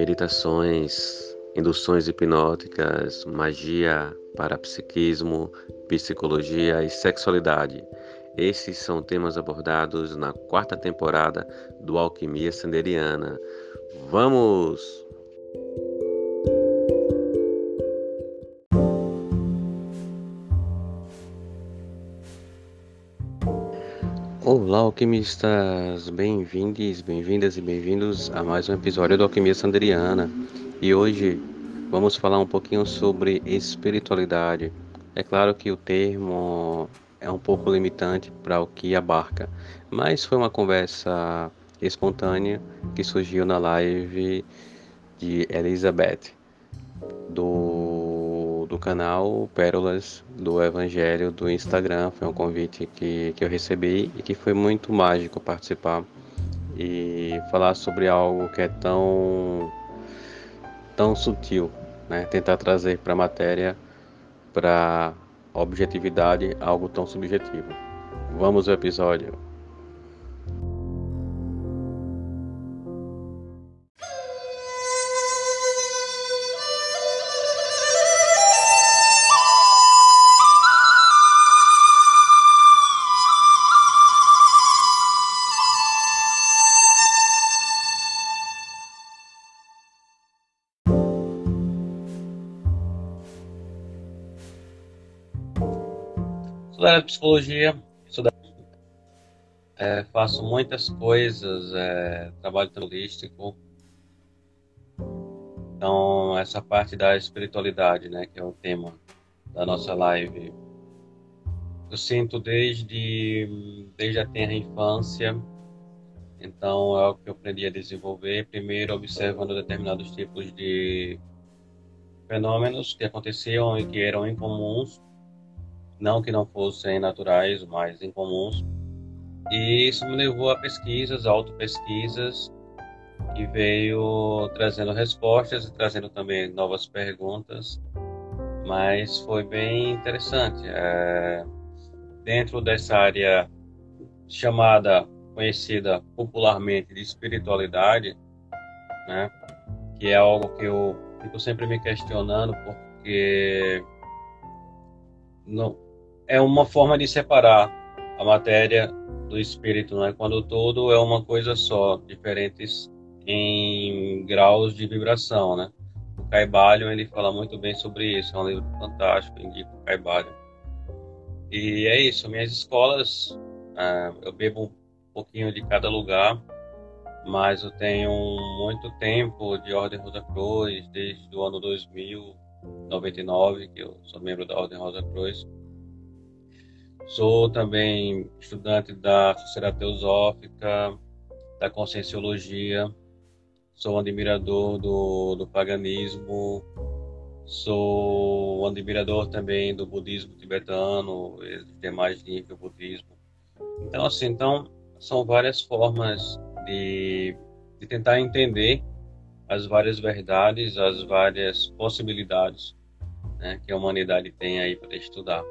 meditações, induções hipnóticas, magia, parapsiquismo, psicologia e sexualidade. Esses são temas abordados na quarta temporada do Alquimia Sanderiana. Vamos! Alquimistas! Bem-vindos, bem-vindas e bem-vindos a mais um episódio do Alquimia Sanderiana. E hoje vamos falar um pouquinho sobre espiritualidade. É claro que o termo é um pouco limitante para o que abarca, mas foi uma conversa espontânea que surgiu na live de Elizabeth do, canal Pérolas do Evangelho do Instagram. Foi um convite que, que eu recebi e que foi muito mágico participar e falar sobre algo que é tão tão sutil, né? Tentar trazer para a matéria, para objetividade, algo tão subjetivo. Vamos ao episódio. Estudar psicologia, estudar, é, faço muitas coisas, é, trabalho holístico. Então, essa parte da espiritualidade, né, que é o tema da nossa live, eu sinto desde, desde a tenra infância. Então, é o que eu aprendi a desenvolver, primeiro observando determinados tipos de fenômenos que aconteciam e que eram incomuns não que não fossem naturais, mas incomuns. E isso me levou a pesquisas, autopesquisas, que veio trazendo respostas e trazendo também novas perguntas, mas foi bem interessante. É, dentro dessa área chamada, conhecida popularmente de espiritualidade, né, que é algo que eu fico sempre me questionando, porque não, é uma forma de separar a matéria do espírito, não é? Quando todo é uma coisa só, diferentes em graus de vibração, né? O Caibalion, ele fala muito bem sobre isso, é um livro fantástico, indico o Caibalion. E é isso, minhas escolas, uh, eu bebo um pouquinho de cada lugar, mas eu tenho muito tempo de Ordem Rosa Cruz, desde o ano 2000, 99, que eu sou membro da Ordem Rosa Cruz. Sou também estudante da Sociedade Teosófica, da Conscienciologia, sou admirador do, do paganismo, sou admirador também do budismo tibetano e demais níveis do budismo. Então, assim, então, são várias formas de, de tentar entender as várias verdades, as várias possibilidades né, que a humanidade tem aí para estudar.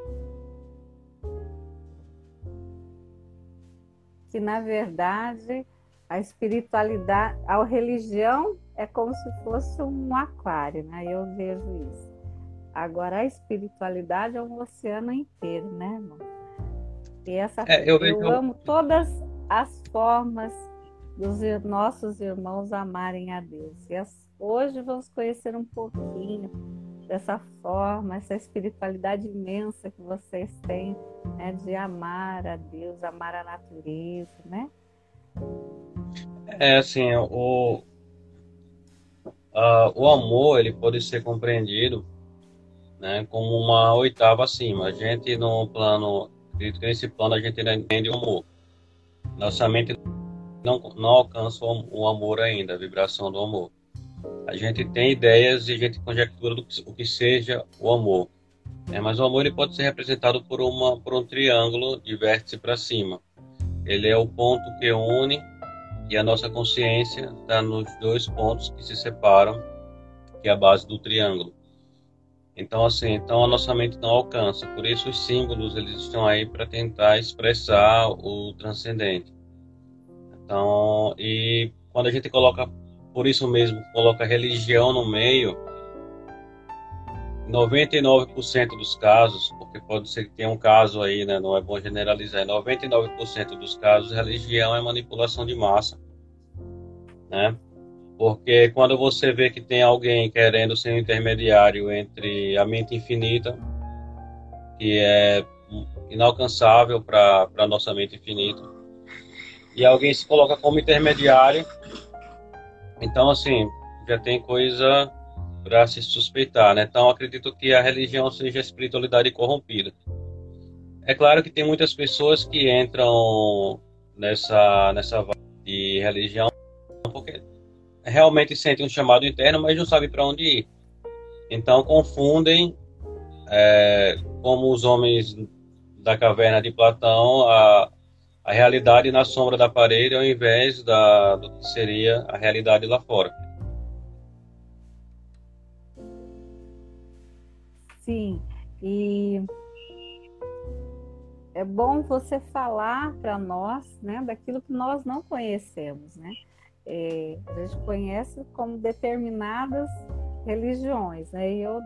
Que na verdade a espiritualidade, a religião é como se fosse um aquário, né? Eu vejo isso. Agora a espiritualidade é um oceano inteiro, né, irmão? E essa é, eu, eu amo todas as formas dos nossos irmãos amarem a Deus. E as, hoje vamos conhecer um pouquinho dessa forma, essa espiritualidade imensa que vocês têm, né, de amar a Deus, amar a natureza, né? É assim, o, uh, o amor ele pode ser compreendido, né, como uma oitava acima. A gente no plano, acredito que nesse plano a gente ainda entende o amor. Nossa mente não, não alcança o, o amor ainda, a vibração do amor. A gente tem ideias e a gente conjectura do que, o que seja o amor. É, mas o amor ele pode ser representado por, uma, por um triângulo de vértice para cima. Ele é o ponto que une e a nossa consciência está nos dois pontos que se separam, que é a base do triângulo. Então assim, então a nossa mente não alcança. Por isso os símbolos eles estão aí para tentar expressar o transcendente. Então, e quando a gente coloca por isso mesmo coloca religião no meio, 99% dos casos, porque pode ser que tenha um caso aí, né, não é bom generalizar, 99% dos casos religião é manipulação de massa, né? Porque quando você vê que tem alguém querendo ser um intermediário entre a mente infinita, que é inalcançável para a nossa mente infinita, e alguém se coloca como intermediário, então assim, já tem coisa para se suspeitar, né? Então acredito que a religião seja a espiritualidade corrompida. É claro que tem muitas pessoas que entram nessa nessa de religião porque realmente sentem um chamado interno, mas não sabem para onde ir. Então confundem, é, como os homens da caverna de Platão, a, a realidade na sombra da parede ao invés da, do que seria a realidade lá fora. Sim, e é bom você falar para nós, né, daquilo que nós não conhecemos, né? É, a gente conhece como determinadas religiões, né? Eu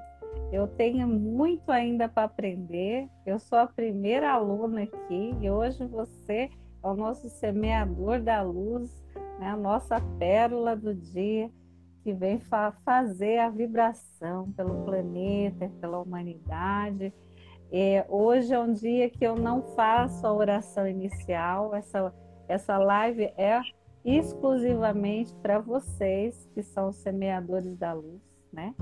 eu tenho muito ainda para aprender. Eu sou a primeira aluna aqui e hoje você é o nosso semeador da luz, né? a nossa pérola do dia que vem fa fazer a vibração pelo planeta, pela humanidade. É, hoje é um dia que eu não faço a oração inicial, essa, essa live é exclusivamente para vocês que são semeadores da luz, né?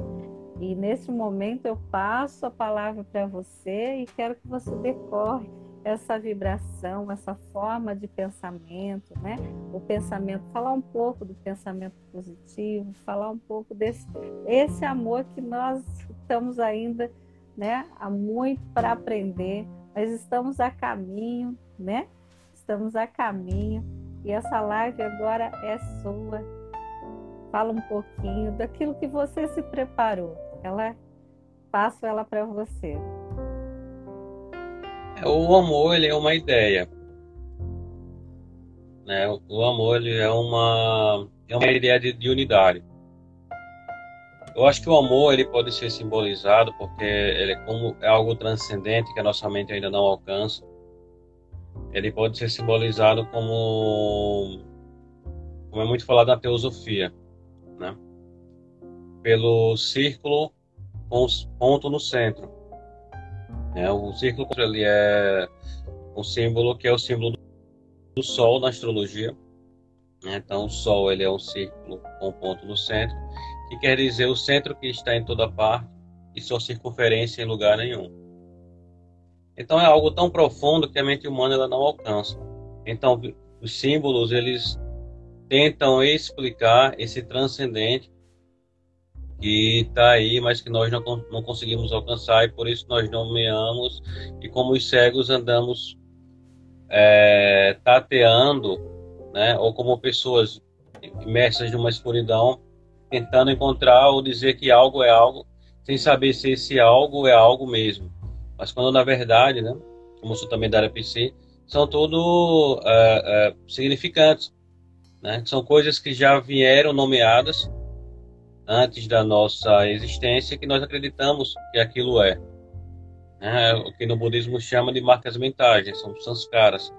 E neste momento eu passo a palavra para você e quero que você decorre essa vibração, essa forma de pensamento, né? O pensamento, falar um pouco do pensamento positivo, falar um pouco desse esse amor que nós estamos ainda, né, há muito para aprender, mas estamos a caminho, né? Estamos a caminho e essa live agora é sua. Fala um pouquinho daquilo que você se preparou. Ela passo ela para você. O amor ele é uma ideia. Né? O amor ele é uma é uma ideia de, de unidade. Eu acho que o amor ele pode ser simbolizado porque ele é como é algo transcendente que a nossa mente ainda não alcança. Ele pode ser simbolizado como como é muito falado na teosofia, né? Pelo círculo com ponto no centro. É, o círculo ele é um símbolo que é o símbolo do Sol na astrologia. Né? Então, o Sol ele é um círculo com um ponto no centro, que quer dizer o centro que está em toda parte e sua circunferência em lugar nenhum. Então, é algo tão profundo que a mente humana ela não alcança. Então, os símbolos eles tentam explicar esse transcendente que está aí, mas que nós não, não conseguimos alcançar e por isso nós nomeamos e como os cegos andamos é, tateando, né, ou como pessoas imersas numa escuridão, tentando encontrar ou dizer que algo é algo, sem saber se esse algo é algo mesmo. Mas quando na verdade, né, como sou também da área PC, são tudo é, é, significantes, né? São coisas que já vieram nomeadas antes da nossa existência que nós acreditamos que aquilo é. é o que no budismo chama de marcas mentais, né? são sanskaras.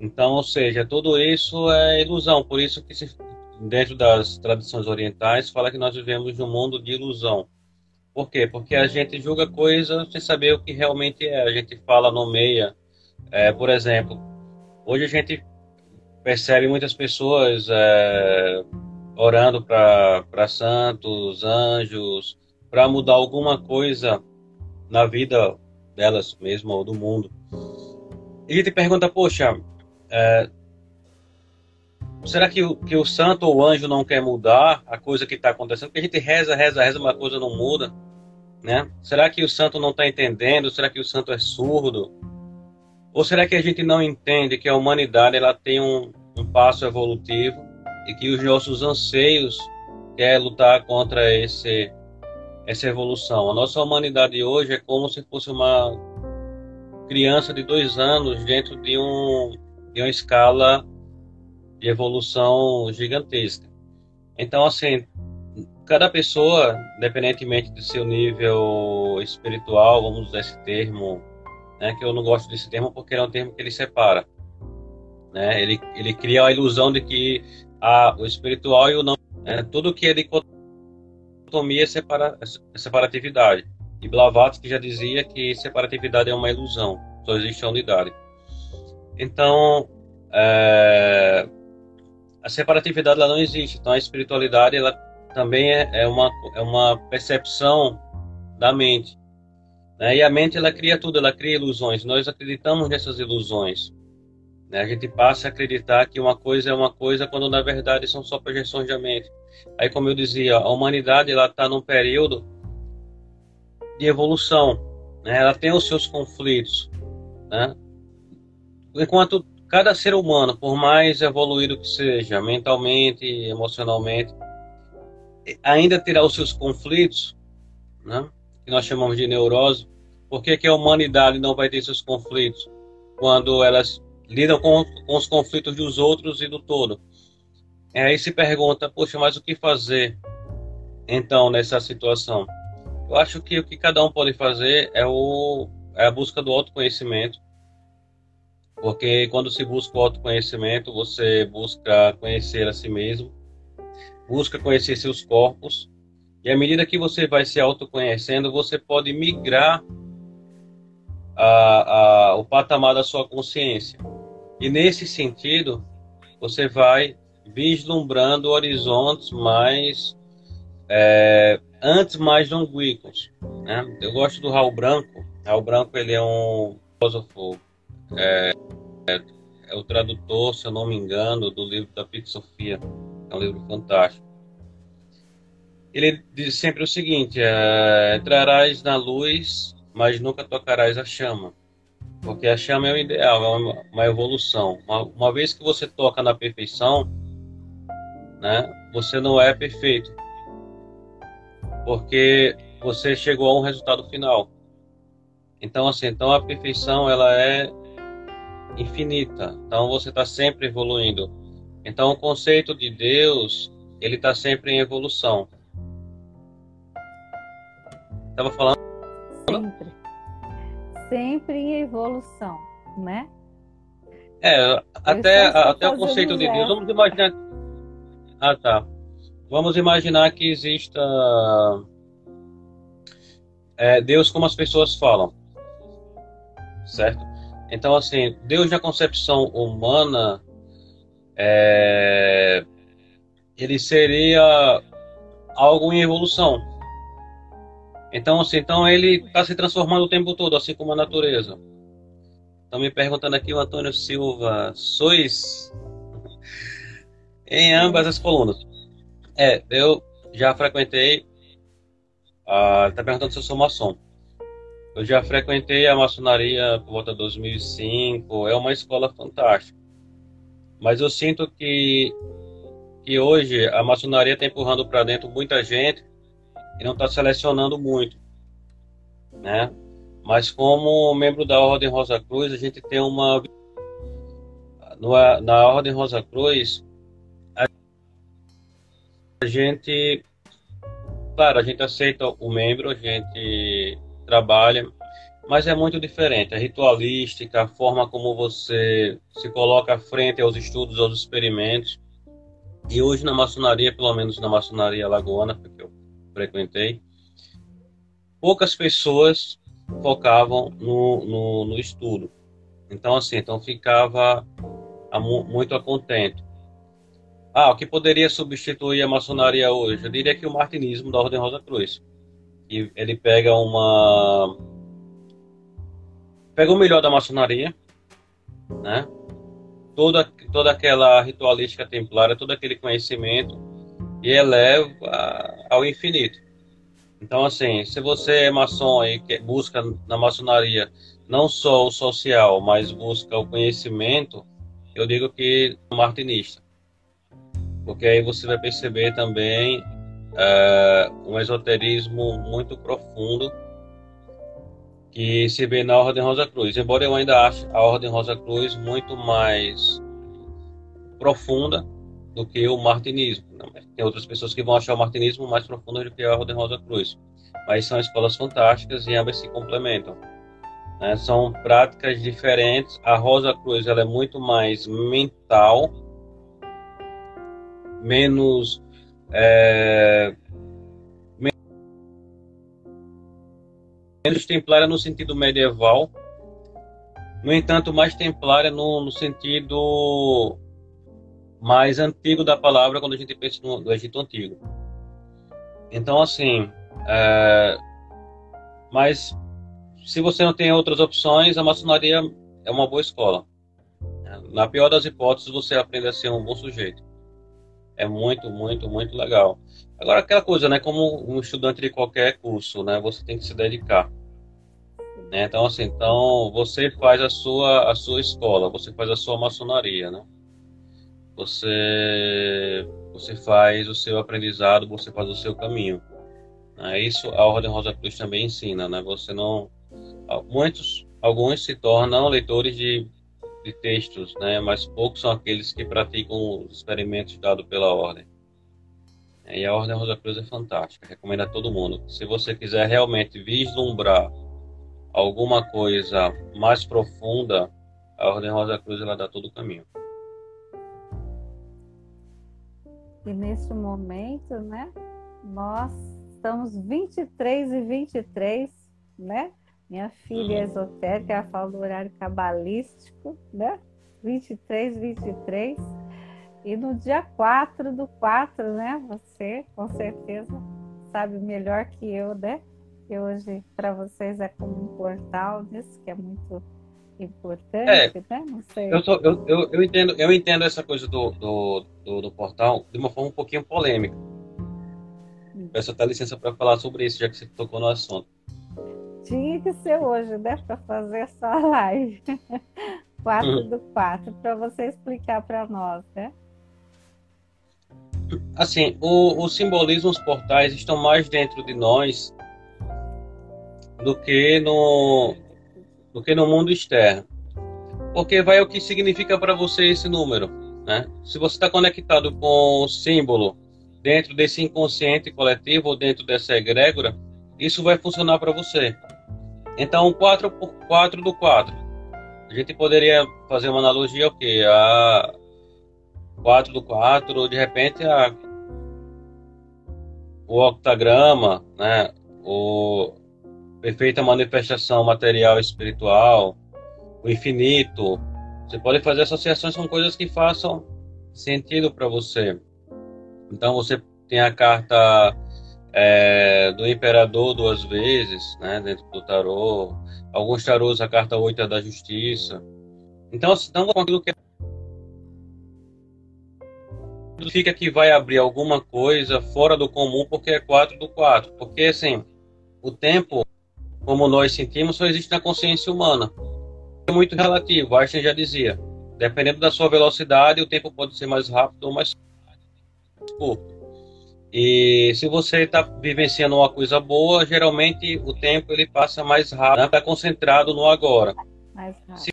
Então, ou seja, tudo isso é ilusão. Por isso que se, dentro das tradições orientais fala que nós vivemos num mundo de ilusão. Por quê? Porque a gente julga coisas sem saber o que realmente é. A gente fala, nomeia. É, por exemplo, hoje a gente percebe muitas pessoas é, orando para santos, anjos, para mudar alguma coisa na vida delas mesmo ou do mundo. E gente pergunta, poxa, é, será que o, que o santo ou o anjo não quer mudar a coisa que está acontecendo? Porque a gente reza, reza, reza, uma coisa não muda. Né? Será que o santo não está entendendo? Será que o santo é surdo? Ou será que a gente não entende que a humanidade ela tem um, um passo evolutivo e que os nossos anseios quer lutar contra esse essa evolução. A nossa humanidade hoje é como se fosse uma criança de dois anos dentro de, um, de uma escala de evolução gigantesca. Então, assim, cada pessoa, independentemente do seu nível espiritual, vamos usar esse termo, né, que eu não gosto desse termo porque é um termo que ele separa. Né? Ele, ele cria a ilusão de que a, o espiritual e o não, né, tudo que é dicotomia é, separa, é separatividade. E Blavatsky já dizia que separatividade é uma ilusão, só existe a unidade. Então, é, a separatividade ela não existe. Então, a espiritualidade ela também é, é uma, é uma percepção da mente. Né? E a mente ela cria tudo, ela cria ilusões. Nós acreditamos nessas ilusões. Né? A gente passa a acreditar que uma coisa é uma coisa quando na verdade são só projeções da mente. Aí, como eu dizia, a humanidade ela está num período de evolução. Né? Ela tem os seus conflitos. Né? Enquanto cada ser humano, por mais evoluído que seja, mentalmente, emocionalmente, ainda terá os seus conflitos, né? que nós chamamos de neurose. Por que, que a humanidade não vai ter seus conflitos? Quando elas lidam com, com os conflitos dos outros e do todo. E aí se pergunta, poxa, mas o que fazer então nessa situação? Eu acho que o que cada um pode fazer é, o, é a busca do autoconhecimento, porque quando se busca o autoconhecimento, você busca conhecer a si mesmo, busca conhecer seus corpos, e à medida que você vai se autoconhecendo, você pode migrar a, a, o patamar da sua consciência. E nesse sentido, você vai vislumbrando horizontes mais é, antes mais longínquos. Né? Eu gosto do Raul Branco. Raul Branco ele é um filósofo é, é, é, o tradutor, se eu não me engano, do livro da Pete Sofia. É um livro fantástico. Ele diz sempre o seguinte: é, entrarás na luz, mas nunca tocarás a chama. Porque a chama é o ideal, é uma, evolução. Uma, uma, vez que você toca na perfeição, né, você não é perfeito. Porque você chegou a um resultado final. Então, assim, então a perfeição ela é infinita. Então você está sempre evoluindo. Então o conceito de Deus ele está sempre em evolução. Estava falando. Sempre. Em evolução, né? É, até, até o conceito de Deus. Vamos imaginar. Ah, tá. Vamos imaginar que exista é, Deus como as pessoas falam, certo? Então, assim, Deus na concepção humana, é, ele seria algo em evolução. Então, assim, então ele está se transformando o tempo todo, assim como a natureza. Estão me perguntando aqui o Antônio Silva, sois em ambas as colunas. É, eu já frequentei. Ah, está perguntando se eu sou maçom. Eu já frequentei a maçonaria por volta de 2005, é uma escola fantástica. Mas eu sinto que, que hoje a maçonaria está empurrando para dentro muita gente e não está selecionando muito, né? Mas como membro da Ordem Rosa Cruz, a gente tem uma na Ordem Rosa Cruz a gente claro, a gente aceita o membro, a gente trabalha, mas é muito diferente. A ritualística, a forma como você se coloca à frente aos estudos, aos experimentos. E hoje na maçonaria, pelo menos na maçonaria lagoana, porque eu frequentei, poucas pessoas focavam no, no, no estudo. Então, assim, então ficava muito a contento. Ah, o que poderia substituir a maçonaria hoje? Eu diria que o martinismo da Ordem Rosa Cruz e ele pega uma pega o melhor da maçonaria, né? Toda toda aquela ritualística templária, todo aquele conhecimento e eleva ao infinito. Então, assim, se você é maçom e busca na maçonaria não só o social, mas busca o conhecimento, eu digo que é martinista. Porque aí você vai perceber também uh, um esoterismo muito profundo que se vê na Ordem Rosa Cruz. Embora eu ainda ache a Ordem Rosa Cruz muito mais profunda, do que o martinismo. Né? Tem outras pessoas que vão achar o martinismo mais profundo do que a Ordem Rosa Cruz. Mas são escolas fantásticas e ambas se complementam. Né? São práticas diferentes. A Rosa Cruz ela é muito mais mental, menos é, menos templária no sentido medieval, no entanto, mais templária no, no sentido mais antigo da palavra quando a gente pensa no, no Egito Antigo. Então, assim, é, mas se você não tem outras opções, a maçonaria é uma boa escola. Na pior das hipóteses, você aprende a ser um bom sujeito. É muito, muito, muito legal. Agora, aquela coisa, né? Como um estudante de qualquer curso, né? Você tem que se dedicar. Né? Então, assim, então você faz a sua, a sua escola, você faz a sua maçonaria, né? Você, você faz o seu aprendizado, você faz o seu caminho. É isso a Ordem Rosa Cruz também ensina, né? Você não... Muitos, alguns se tornam leitores de, de textos, né? Mas poucos são aqueles que praticam os experimentos dados pela Ordem. E a Ordem Rosa Cruz é fantástica, recomendo a todo mundo. Se você quiser realmente vislumbrar alguma coisa mais profunda, a Ordem Rosa Cruz ela dá todo o caminho. E neste momento, né, nós estamos 23 e 23, né? Minha filha uhum. esotérica, ela fala do horário cabalístico, né? 23, 23. E no dia 4 do 4, né? Você com certeza sabe melhor que eu, né? que hoje para vocês é como um portal disso que é muito importante, é, né? Não sei. Eu, eu, eu, eu, entendo, eu entendo essa coisa do, do, do, do portal de uma forma um pouquinho polêmica. Hum. Peço até licença para falar sobre isso, já que você tocou no assunto. Tinha que ser hoje, né? Para fazer essa live. 4 uhum. do 4, para você explicar para nós, né? Assim, o, o simbolismo, os portais estão mais dentro de nós do que no do que no mundo externo. Porque vai o que significa para você esse número, né? Se você está conectado com o símbolo dentro desse inconsciente coletivo ou dentro dessa egrégora, isso vai funcionar para você. Então, 4 por 4 do 4. A gente poderia fazer uma analogia o quê? A 4 do 4, ou de repente a o octagrama, né? O perfeita manifestação material e espiritual, o infinito. Você pode fazer associações com coisas que façam sentido para você. Então você tem a carta é, do imperador duas vezes, né, dentro do tarô. Alguns tarôs a carta 8 é da justiça. Então, então aquilo que significa que vai abrir alguma coisa fora do comum porque é 4 do 4. Porque assim, o tempo como nós sentimos só existe na consciência humana. É muito relativo, Einstein já dizia. Dependendo da sua velocidade, o tempo pode ser mais rápido ou mais curto. E se você está vivenciando uma coisa boa, geralmente o tempo ele passa mais rápido, está concentrado no agora. Se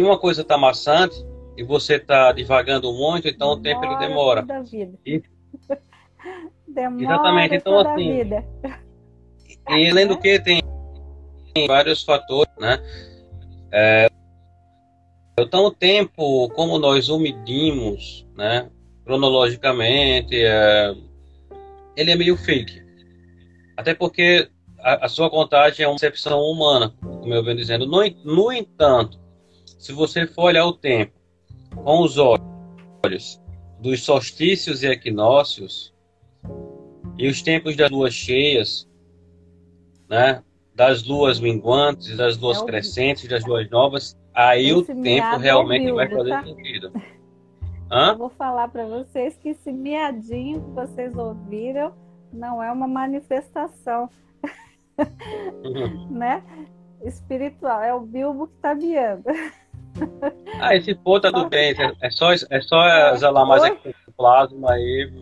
uma coisa está maçante e você está divagando muito, então demora o tempo ele demora. Da vida. E... demora Exatamente. Então assim. Vida. E além do que tem vários fatores, né? É, então o tempo, como nós o medimos, né? Cronologicamente, é, ele é meio fake. Até porque a, a, sua contagem é uma concepção humana, como eu venho dizendo. No, no entanto, se você for olhar o tempo com os olhos dos solstícios e equinócios e os tempos das luas cheias, né? das luas minguantes, das luas é crescentes, das luas novas, aí esse o tempo realmente vai fazer tá? sentido. Hã? Eu vou falar para vocês que esse miadinho que vocês ouviram não é uma manifestação uhum. né? espiritual, é o Bilbo que está miando. Ah, esse pô tá tudo bem, é só, é só exalar mais ectoplasma aí,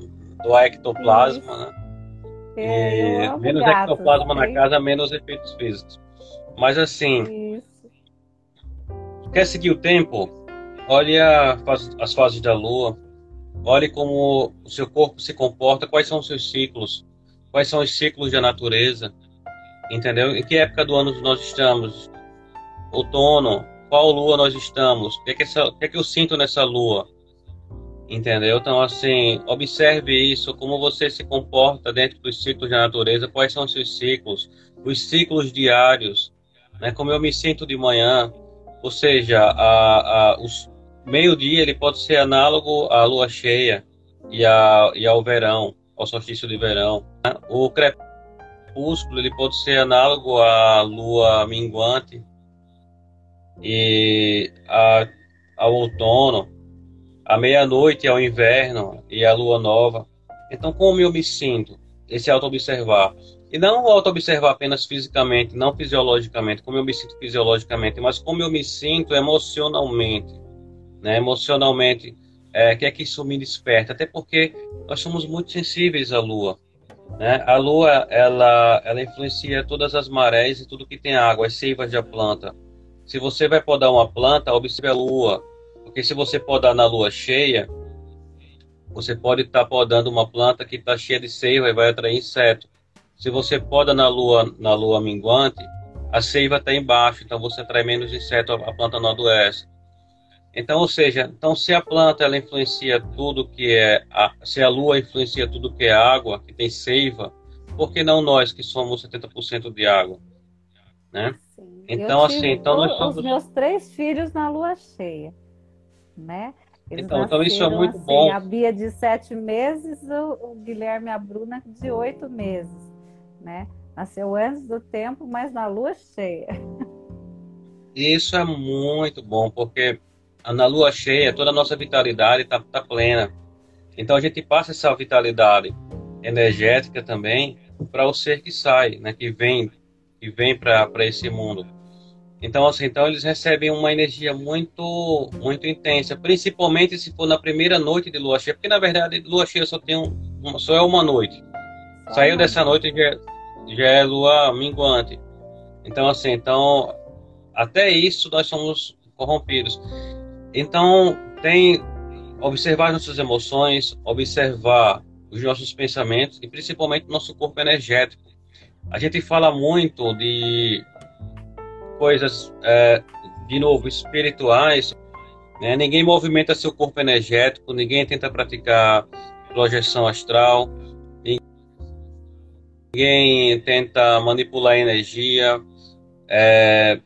do ectoplasma, Isso. né? É, e menos gato, ectoplasma na casa, menos efeitos físicos. Mas assim, Isso. quer seguir o tempo? olhe a, as fases da Lua, olhe como o seu corpo se comporta, quais são os seus ciclos, quais são os ciclos da natureza, entendeu? Em que época do ano nós estamos? Outono, qual lua nós estamos? O que é que, essa, o que, é que eu sinto nessa lua? Entendeu? Então, assim, observe isso, como você se comporta dentro dos ciclos da natureza, quais são os seus ciclos, os ciclos diários, né? Como eu me sinto de manhã, ou seja, a, a, meio-dia ele pode ser análogo à lua cheia e, a, e ao verão, ao solstício de verão. O crepúsculo ele pode ser análogo à lua minguante e a, ao outono, a meia-noite ao inverno e a lua nova. Então, como eu me sinto? Esse auto-observar. E não auto-observar apenas fisicamente, não fisiologicamente, como eu me sinto fisiologicamente, mas como eu me sinto emocionalmente. Né? Emocionalmente, é, que é que isso me desperta? Até porque nós somos muito sensíveis à lua. Né? A lua, ela, ela influencia todas as marés e tudo que tem água, as seivas da planta. Se você vai podar uma planta, observe a lua. Porque se você podar na lua cheia, você pode estar tá podando uma planta que está cheia de seiva e vai atrair inseto. Se você poda na lua, na lua minguante, a seiva está embaixo, então você atrai menos inseto, a planta não adoece. Então, ou seja, então se a planta ela influencia tudo que é, a, se a lua influencia tudo que é água, que tem seiva, por que não nós que somos 70% de água, né? Então, assim, então nós somos... os meus três filhos na lua cheia, né? Eles então, então isso é muito assim, bom. A Bia de sete meses, o, o Guilherme e a Bruna de oito meses, né? Nasceu antes do tempo, mas na lua cheia. Isso é muito bom, porque na lua cheia toda a nossa vitalidade está tá plena. Então a gente passa essa vitalidade energética também para o ser que sai, né? Que vem que vem para esse mundo. Então, assim, então eles recebem uma energia muito, muito intensa, principalmente se for na primeira noite de lua cheia, porque na verdade lua cheia só tem um, só é uma noite. Saiu dessa noite já, já é lua minguante. Então, assim, então até isso nós somos corrompidos. Então, tem observar nossas emoções, observar os nossos pensamentos e principalmente nosso corpo energético a gente fala muito de coisas, é, de novo, espirituais. Né? Ninguém movimenta seu corpo energético, ninguém tenta praticar projeção astral, ninguém tenta manipular a energia. É,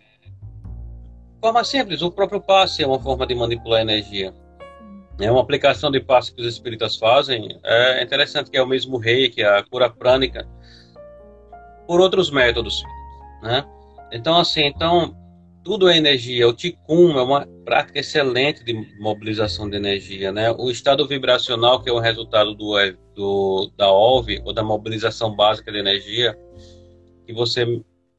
forma simples, o próprio passe é uma forma de manipular energia. É uma aplicação de passe que os espíritas fazem. É interessante que é o mesmo rei, que é a cura prânica por outros métodos, né? Então, assim, então, tudo é energia. O Ticum é uma prática excelente de mobilização de energia, né? O estado vibracional, que é o resultado do, do da OLV, ou da mobilização básica de energia, que você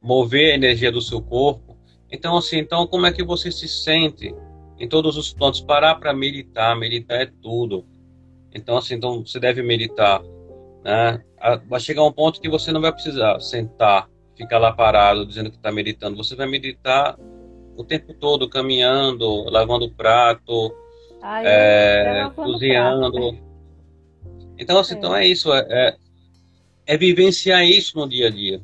mover a energia do seu corpo. Então, assim, então, como é que você se sente em todos os pontos? Parar para meditar, meditar é tudo. Então, assim, então, você deve meditar né? Vai chegar um ponto que você não vai precisar sentar, ficar lá parado dizendo que está meditando. Você vai meditar o tempo todo, caminhando, lavando o prato, Ai, é, cozinhando. Prato. Então, assim, é. então é isso, é, é, é, vivenciar isso no dia a dia.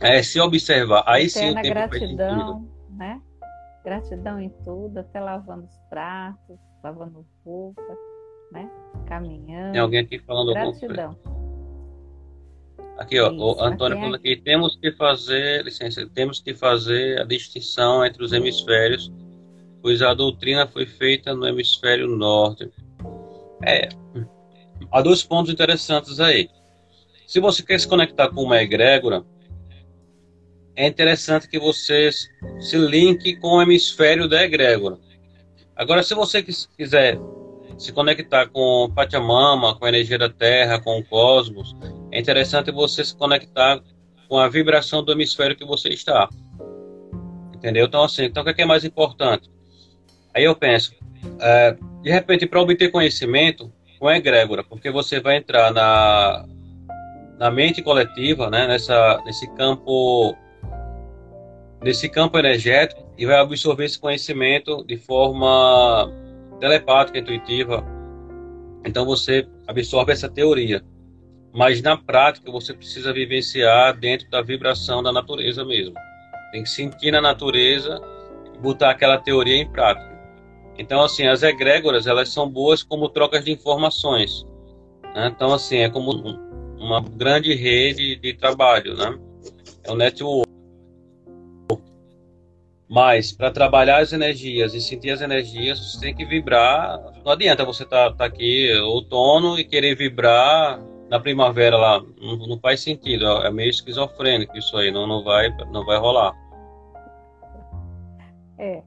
É se observar. Aí sim o tempo gratidão, né? Gratidão em tudo, até lavando os pratos, lavando roupa né? Caminhando. Tem alguém aqui falando Gratidão. Aqui, ó, Isso, o Antônio falando aqui, temos que fazer, licença, temos que fazer a distinção entre os hemisférios, pois a doutrina foi feita no hemisfério norte. É, há dois pontos interessantes aí. Se você quer se conectar com uma egrégora, é interessante que você se linke com o hemisfério da egrégora. Agora, se você quiser se conectar com Pachamama, com a energia da Terra, com o cosmos, é interessante você se conectar com a vibração do hemisfério que você está. Entendeu? Então, assim, então o que é, é mais importante? Aí eu penso, é, de repente, para obter conhecimento, com a egrégora, porque você vai entrar na, na mente coletiva, né, nessa, nesse campo nesse campo energético e vai absorver esse conhecimento de forma telepática, intuitiva. Então você absorve essa teoria. Mas na prática você precisa vivenciar dentro da vibração da natureza mesmo. Tem que sentir na natureza e botar aquela teoria em prática. Então, assim, as egrégoras, elas são boas como trocas de informações. Né? Então, assim, é como uma grande rede de trabalho, né? É um network. Mas para trabalhar as energias e sentir as energias, você tem que vibrar. Não adianta você estar tá, tá aqui outono e querer vibrar na primavera lá. Não, não, faz sentido. É meio esquizofrênico isso aí. Não, não, vai, não vai rolar. É.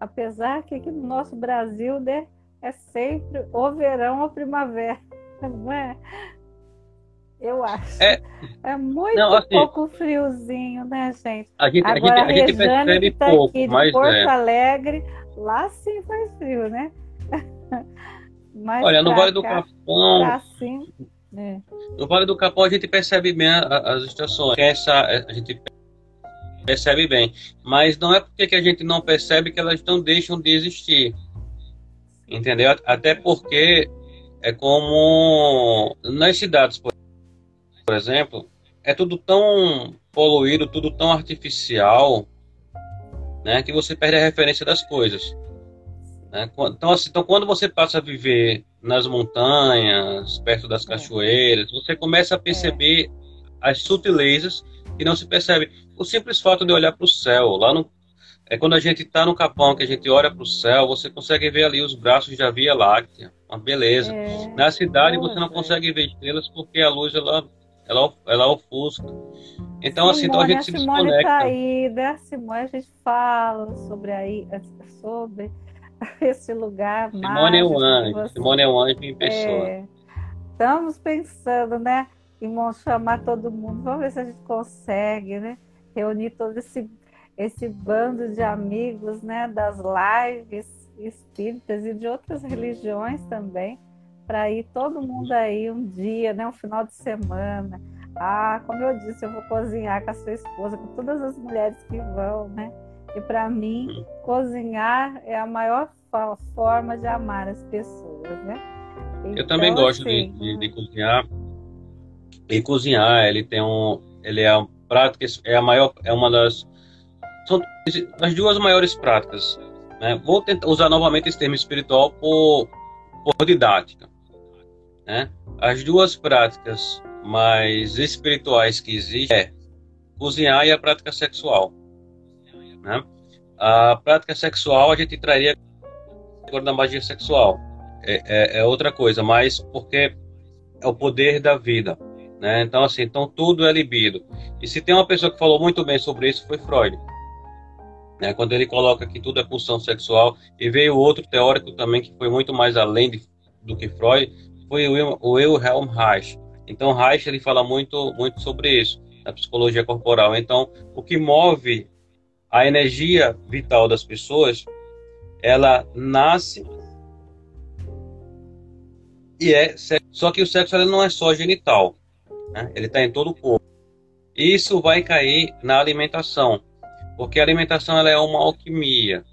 Apesar que aqui no nosso Brasil né, é sempre ou verão ou primavera. Não é? Eu acho. É, é muito não, assim, pouco friozinho, né, gente? A gente, Agora, a gente, a gente percebe tá pouco, aqui de mas Porto é. Alegre, lá sim faz frio, né? Mas Olha, no Vale do Capão. É. No Vale do Capão a gente percebe bem as estações. Essa, a gente percebe bem. Mas não é porque que a gente não percebe que elas não deixam de existir. Entendeu? Até porque é como nas cidades, por exemplo, é tudo tão poluído, tudo tão artificial, né, que você perde a referência das coisas. Né? Então, assim, então, quando você passa a viver nas montanhas, perto das é. cachoeiras, você começa a perceber é. as sutilezas que não se percebe. O simples fato de olhar para o céu, lá no, é quando a gente está no Capão, que a gente olha para o céu, você consegue ver ali os braços da Via Láctea, uma beleza. É. Na cidade você não consegue ver estrelas porque a luz ela ela, ela ofusca. Então, Simone, assim, então a gente se Simone desconecta. Tá aí, né? Simone, a gente fala sobre, aí, sobre esse lugar Simone é um anjo, você... Simone é um anjo em pessoa. É, estamos pensando, né, em chamar todo mundo, vamos ver se a gente consegue, né, reunir todo esse, esse bando de amigos, né, das lives espíritas e de outras religiões também, para ir todo mundo aí um dia, né, um final de semana. Ah, como eu disse, eu vou cozinhar com a sua esposa, com todas as mulheres que vão, né? E para mim, cozinhar é a maior forma de amar as pessoas, né? Então, eu também então, gosto assim, de, de, de, cozinhar. E cozinhar, ele tem um, ele é um prato que é a maior, é uma das são as duas maiores práticas. Né? Vou tentar usar novamente esse termo espiritual por, por didática. Né? As duas práticas mais espirituais que existem é cozinhar e a prática sexual. Né? A prática sexual a gente traria agora da magia sexual. É, é, é, outra coisa, mas porque é o poder da vida. Né? Então, assim, então tudo é libido. E se tem uma pessoa que falou muito bem sobre isso, foi Freud. Né? Quando ele coloca que tudo é pulsão sexual, e veio outro teórico também que foi muito mais além de, do que Freud, foi o Wilhelm Reich. Então, Reich ele fala muito, muito sobre isso, na psicologia corporal. Então, o que move a energia vital das pessoas, ela nasce e é só que o sexo ele não é só genital, né? ele está em todo o corpo. Isso vai cair na alimentação, porque a alimentação ela é uma alquimia.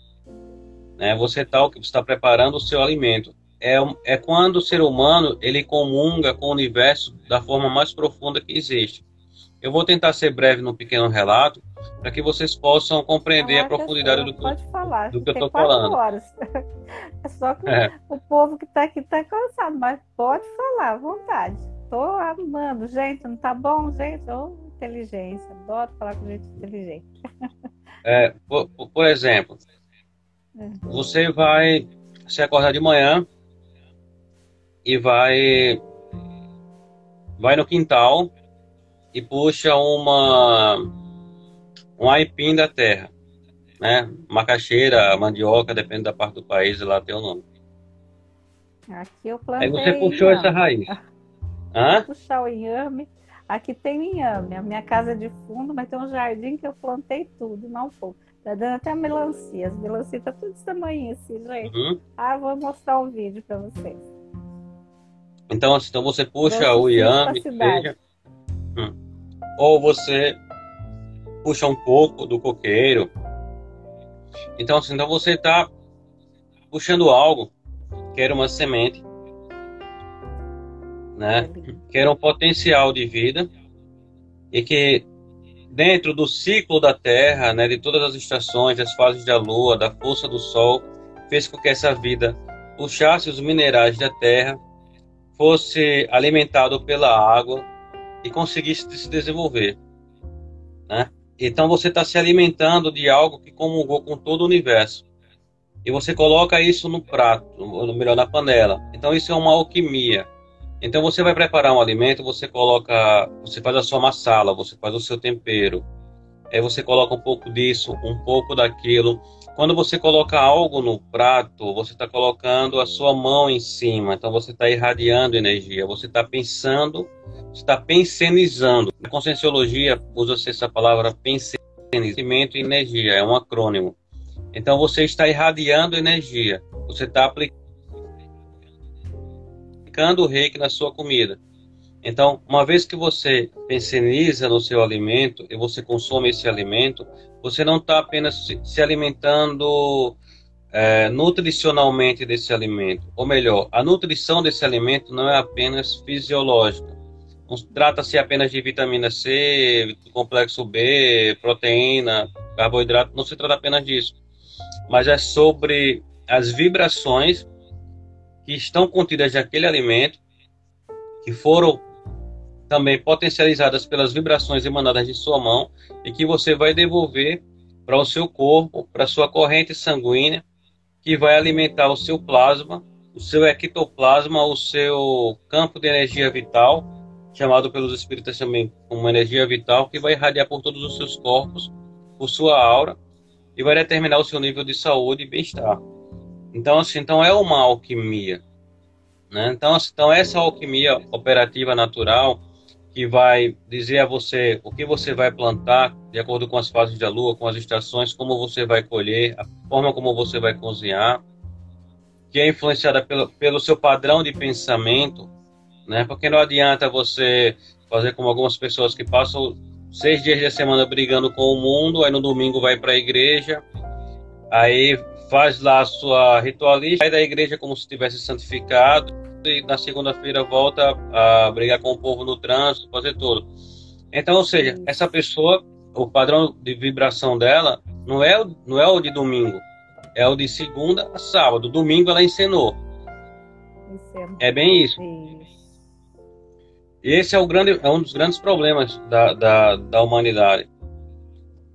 Né? Você está tá preparando o seu alimento é, é quando o ser humano ele comunga com o universo da forma mais profunda que existe. Eu vou tentar ser breve no pequeno relato para que vocês possam compreender a profundidade do, pode falar. do que eu estou falando. Horas. É só que é. o povo que está aqui está cansado, mas pode falar à vontade. Estou amando. Gente, não tá bom, gente? Oh, inteligência. Adoro falar com gente inteligente. É, por, por exemplo, é. você vai se acordar de manhã e vai vai no quintal e puxa uma um aipim da terra, né? Macaxeira, mandioca, depende da parte do país, lá tem o nome. Aqui eu plantei. Aí você puxou essa raiz. Hã? Puxar o inhame. Aqui tem inhame. A minha casa é de fundo, mas tem um jardim que eu plantei tudo, não pouco. Tá dando até melancia. As melancias tá tudo desse tamanho assim, gente. Uhum. Ah, vou mostrar um vídeo para vocês. Então, assim, então você puxa o seja, hum, ou você puxa um pouco do coqueiro, Então, assim, então você está puxando algo que era uma semente, né? Que era um potencial de vida e que dentro do ciclo da Terra, né, de todas as estações, das fases da Lua, da força do Sol, fez com que essa vida puxasse os minerais da Terra, fosse alimentado pela água e conseguisse se desenvolver, né? Então você está se alimentando de algo que comungou com todo o universo. E você coloca isso no prato, ou melhor, na panela. Então isso é uma alquimia. Então você vai preparar um alimento, você coloca, você faz a sua massala, você faz o seu tempero. Aí você coloca um pouco disso, um pouco daquilo. Quando você coloca algo no prato, você está colocando a sua mão em cima. Então você está irradiando energia. Você está pensando, está pensenizando. Na conscienciologia usa-se essa palavra pensenizamento e energia. É um acrônimo. Então você está irradiando energia. Você está aplicando o reiki na sua comida. Então, uma vez que você penseniza no seu alimento e você consome esse alimento, você não está apenas se alimentando é, nutricionalmente desse alimento. Ou melhor, a nutrição desse alimento não é apenas fisiológica. Não trata-se apenas de vitamina C, complexo B, proteína, carboidrato, não se trata apenas disso. Mas é sobre as vibrações que estão contidas naquele alimento, que foram também potencializadas pelas vibrações emanadas de sua mão e que você vai devolver para o seu corpo, para sua corrente sanguínea, que vai alimentar o seu plasma, o seu ectoplasma, o seu campo de energia vital, chamado pelos espíritas também como energia vital, que vai irradiar por todos os seus corpos, por sua aura, e vai determinar o seu nível de saúde e bem-estar. Então, assim, então é uma alquimia. Né? Então, assim, então, essa alquimia operativa natural que vai dizer a você o que você vai plantar de acordo com as fases da lua, com as estações, como você vai colher, a forma como você vai cozinhar, que é influenciada pelo, pelo seu padrão de pensamento, né? Porque não adianta você fazer como algumas pessoas que passam seis dias da semana brigando com o mundo, aí no domingo vai para a igreja, aí faz lá a sua ritualista, sai da igreja como se tivesse santificado, e na segunda-feira volta a brigar com o povo no trânsito, fazer tudo. Então, ou seja, essa pessoa, o padrão de vibração dela não é, não é o de domingo, é o de segunda a sábado. Domingo ela encenou. É bem isso. Esse é, o grande, é um dos grandes problemas da, da, da humanidade.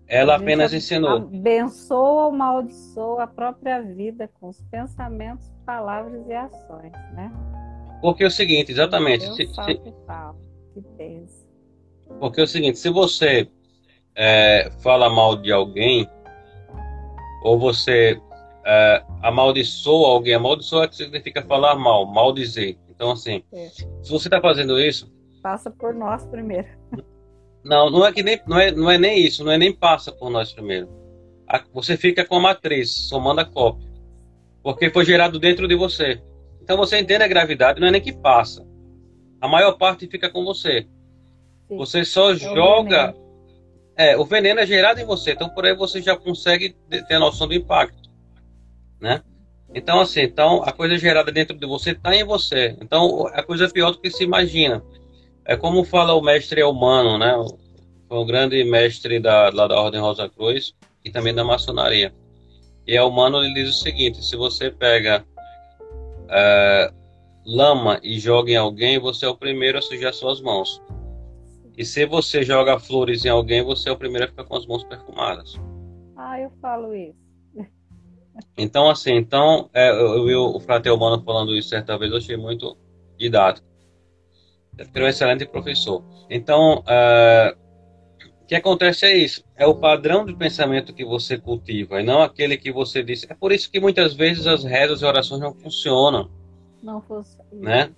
Ela apenas ensinou. Abençoa ou maldiçoa a própria vida com os pensamentos, palavras e ações, né? Porque é o seguinte, exatamente. Se, se, porque é o seguinte, se você é, fala mal de alguém, ou você é, amaldiçoa alguém, amaldiçoa significa falar mal, maldizer. Então, assim, é. se você está fazendo isso. Passa por nós primeiro. Não, não é que nem não é, não é nem isso, não é nem passa por nós primeiro. Você fica com a matriz, somando a cópia. Porque foi gerado dentro de você. Então você entende a gravidade, não é nem que passa. A maior parte fica com você. Sim. Você só é joga. O é, o veneno é gerado em você, então por aí você já consegue ter a noção do impacto, né? Então assim, então a coisa gerada dentro de você está em você. Então a coisa é pior do que se imagina. É como fala o mestre humano, né? Foi um grande mestre da, lá da Ordem Rosa Cruz e também da maçonaria. E é humano ele diz o seguinte: se você pega é, lama e joga em alguém, você é o primeiro a sujar suas mãos. E se você joga flores em alguém, você é o primeiro a ficar com as mãos perfumadas. Ah, eu falo isso. Então, assim, então, é, eu vi o Frater Humano falando isso certa vez, eu achei muito didático. É um excelente professor. Então, uh, o que acontece é isso. É o padrão de pensamento que você cultiva e não aquele que você disse. É por isso que muitas vezes as rezas e orações não funcionam. Não funciona. Né?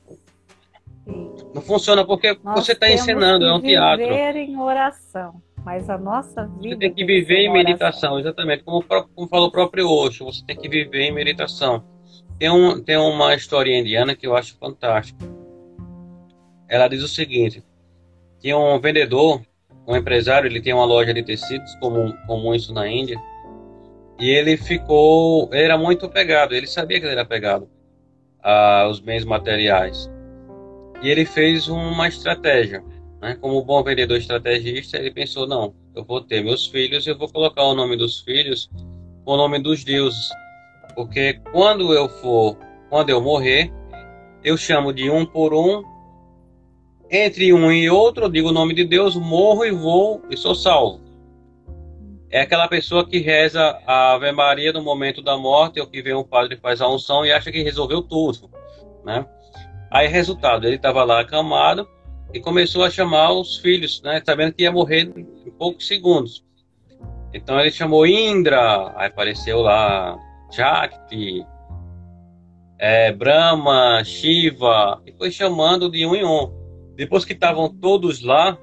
Não funciona porque Nós você está ensinando, é um teatro. viver em oração, mas a nossa vida. Você tem que viver em meditação, oração. exatamente. Como, como falou o próprio Osho, você tem que viver em meditação. Tem, um, tem uma história indiana que eu acho fantástica. Ela diz o seguinte: tinha um vendedor um empresário, ele tem uma loja de tecidos, como, como isso na Índia, E ele ficou. Ele era muito pegado, ele sabia que ele era pegado aos bens materiais. E ele fez uma estratégia. Né? Como bom vendedor estrategista, ele pensou: não, eu vou ter meus filhos, eu vou colocar o nome dos filhos com o nome dos deuses. Porque quando eu for, quando eu morrer, eu chamo de um por um. Entre um e outro, eu digo o nome de Deus, morro e vou e sou salvo é aquela pessoa que reza a Ave Maria no momento da morte, ou que vem um padre faz a unção e acha que resolveu tudo, né? Aí, resultado, ele estava lá acamado e começou a chamar os filhos, né? Sabendo que ia morrer em poucos segundos. Então ele chamou Indra, aí apareceu lá Shakti, é, Brahma, Shiva, e foi chamando de um em um. Depois que estavam todos lá,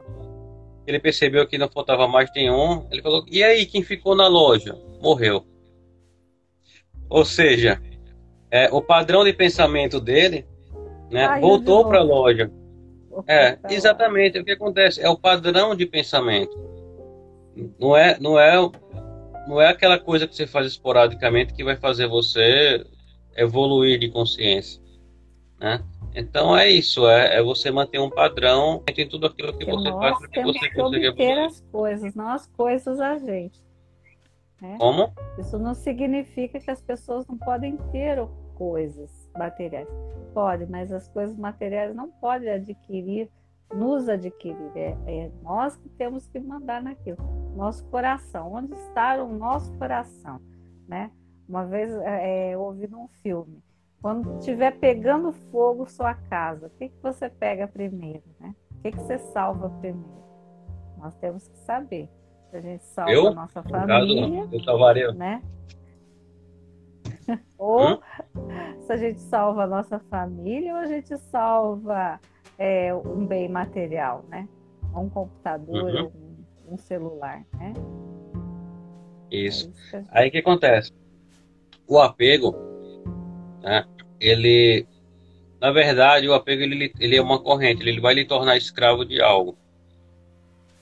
ele percebeu que não faltava mais nenhum. Ele falou: E aí, quem ficou na loja? Morreu. Ou seja, é, o padrão de pensamento dele né, Ai, voltou para a loja. É, exatamente. O que acontece é o padrão de pensamento. Não é, não é, não é aquela coisa que você faz esporadicamente que vai fazer você evoluir de consciência, né? Então é isso, é, é, você manter um padrão em tudo aquilo que Porque você faz para que você consiga obter as coisas, não as coisas a gente. Né? Como? Isso não significa que as pessoas não podem ter coisas materiais. Pode, mas as coisas materiais não podem adquirir, nos adquirir. É, é nós que temos que mandar naquilo. Nosso coração, onde está o nosso coração, né? Uma vez é, é ouvi num filme quando estiver pegando fogo sua casa, o que, que você pega primeiro, né? O que, que você salva primeiro? Nós temos que saber. Se a gente salva eu? a nossa família, eu salvaria. né? ou hum? se a gente salva a nossa família ou a gente salva é, um bem material, né? Um computador, uhum. um, um, celular, né? Isso. É isso Aí o que acontece? O apego, né? Ele, na verdade, o apego ele, ele é uma corrente, ele vai lhe tornar escravo de algo.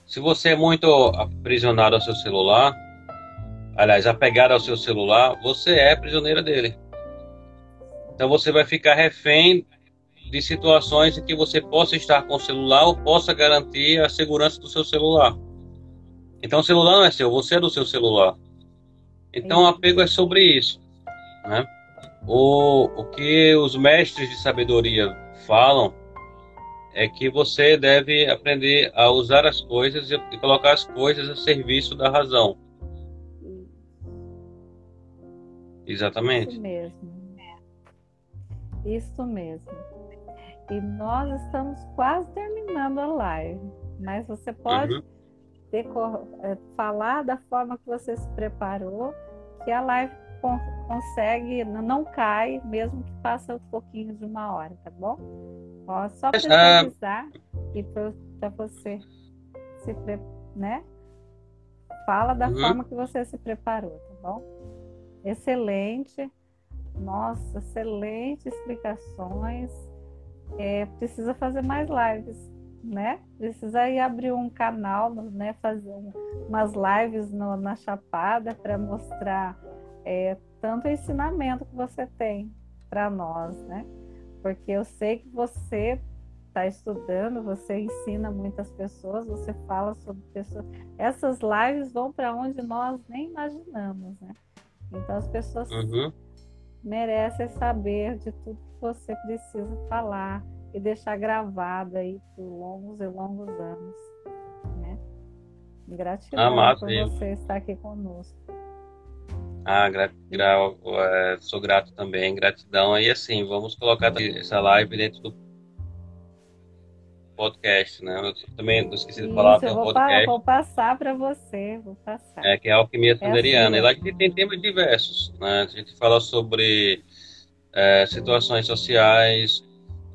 Se você é muito aprisionado ao seu celular, aliás, apegado ao seu celular, você é prisioneira dele. Então você vai ficar refém de situações em que você possa estar com o celular ou possa garantir a segurança do seu celular. Então o celular não é seu, você é do seu celular. Então o apego é sobre isso, né? O, o que os mestres de sabedoria falam é que você deve aprender a usar as coisas e colocar as coisas a serviço da razão. Exatamente. Isso mesmo. Isso mesmo. E nós estamos quase terminando a live, mas você pode uhum. decor, é, falar da forma que você se preparou, que a live consegue, não cai, mesmo que passe um pouquinho de uma hora, tá bom? Ó, só para avisar e para você se né? Fala da uhum. forma que você se preparou, tá bom? Excelente. Nossa, excelente explicações. É, precisa fazer mais lives, né? Precisa ir abrir um canal, né? Fazer um, umas lives no, na Chapada para mostrar é, tanto ensinamento que você tem para nós, né? Porque eu sei que você está estudando, você ensina muitas pessoas, você fala sobre pessoas. Essas lives vão para onde nós nem imaginamos, né? Então as pessoas uhum. merecem saber de tudo que você precisa falar e deixar gravado aí por longos e longos anos, né? Gratidão por você estar aqui conosco. Ah, gra, gra, é, sou grato também, gratidão. E assim, vamos colocar essa live dentro do podcast, né? Eu também não esqueci de falar, tem um podcast. vou passar para você, vou passar. É, que é a Alquimia Sanderiana. É assim. E lá a gente tem temas diversos, né? A gente fala sobre é, situações sociais,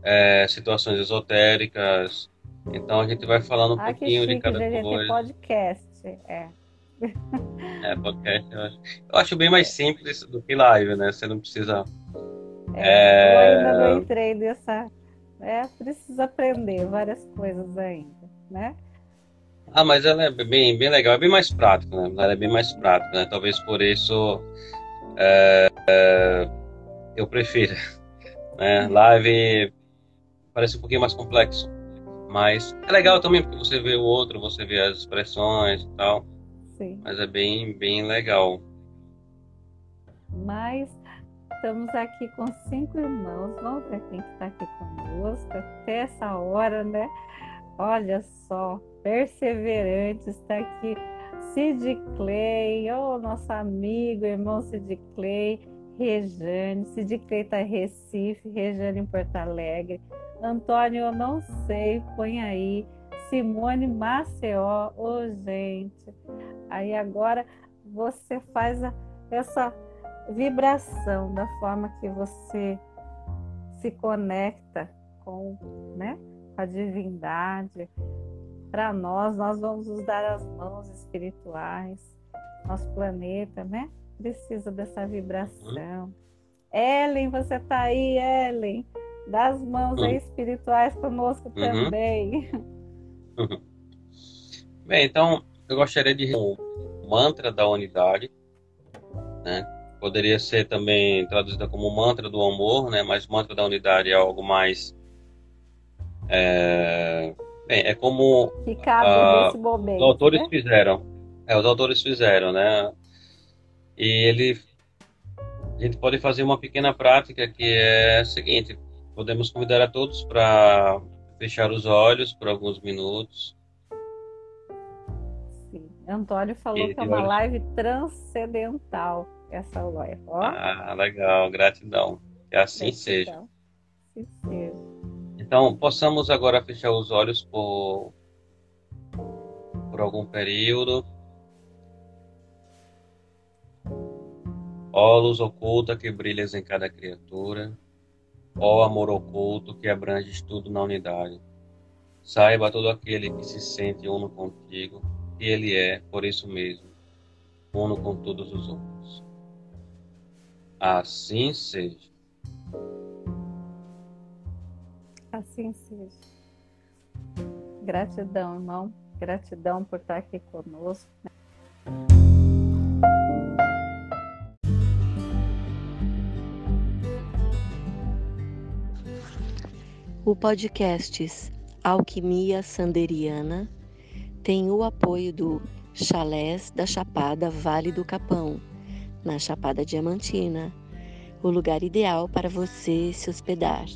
é, situações esotéricas. Então a gente vai falando um ah, pouquinho chique, de cada coisa. Tem podcast, é. É, podcast eu acho, eu acho bem mais simples do que live, né? Você não precisa. É, é... Eu ainda não entrei nessa. É, precisa aprender várias coisas ainda, né? Ah, mas ela é bem, bem legal, é bem mais prática, né? Ela é bem mais prática, né? Talvez por isso é, é, eu prefiro. Né? Live parece um pouquinho mais complexo, mas é legal também porque você vê o outro, você vê as expressões e tal. Sim. Mas é bem, bem legal. Mas estamos aqui com cinco irmãos. Vamos ver quem está aqui conosco até essa hora, né? Olha só, perseverante está aqui. Sid Clay, oh, nosso amigo, irmão Sid Clay, Rejane, Sid Clay está em Recife, Rejane em Porto Alegre, Antônio, eu não sei, põe aí, Simone Maceió, ô oh, gente, aí agora você faz a, essa vibração da forma que você se conecta com, né, a divindade. Para nós, nós vamos nos dar as mãos espirituais. Nosso planeta, né, precisa dessa vibração. Ellen, você está aí, Ellen? Das mãos aí espirituais conosco uhum. também. Uhum. Bem, então eu gostaria de o mantra da unidade, né? Poderia ser também traduzida como mantra do amor, né? Mas mantra da unidade é algo mais é, bem, é como que cabe a, nesse momento, os autores né? fizeram. É, os autores fizeram, né? E ele a gente pode fazer uma pequena prática que é a seguinte: podemos convidar a todos para fechar os olhos por alguns minutos. Antônio falou que é uma live transcendental essa live. Ó. Ah, legal, gratidão. Que assim gratidão. seja. Assim seja. Então, possamos agora fechar os olhos por, por algum período. Ó luz oculta que brilhas em cada criatura. Ó amor oculto que abranges tudo na unidade. Saiba todo aquele que se sente uno contigo, que ele é, por isso mesmo, uno com todos os outros. Assim seja. Assim seja. Gratidão, irmão. Gratidão por estar aqui conosco. O podcast Alquimia Sanderiana tem o apoio do Chalés da Chapada Vale do Capão, na Chapada Diamantina, o lugar ideal para você se hospedar.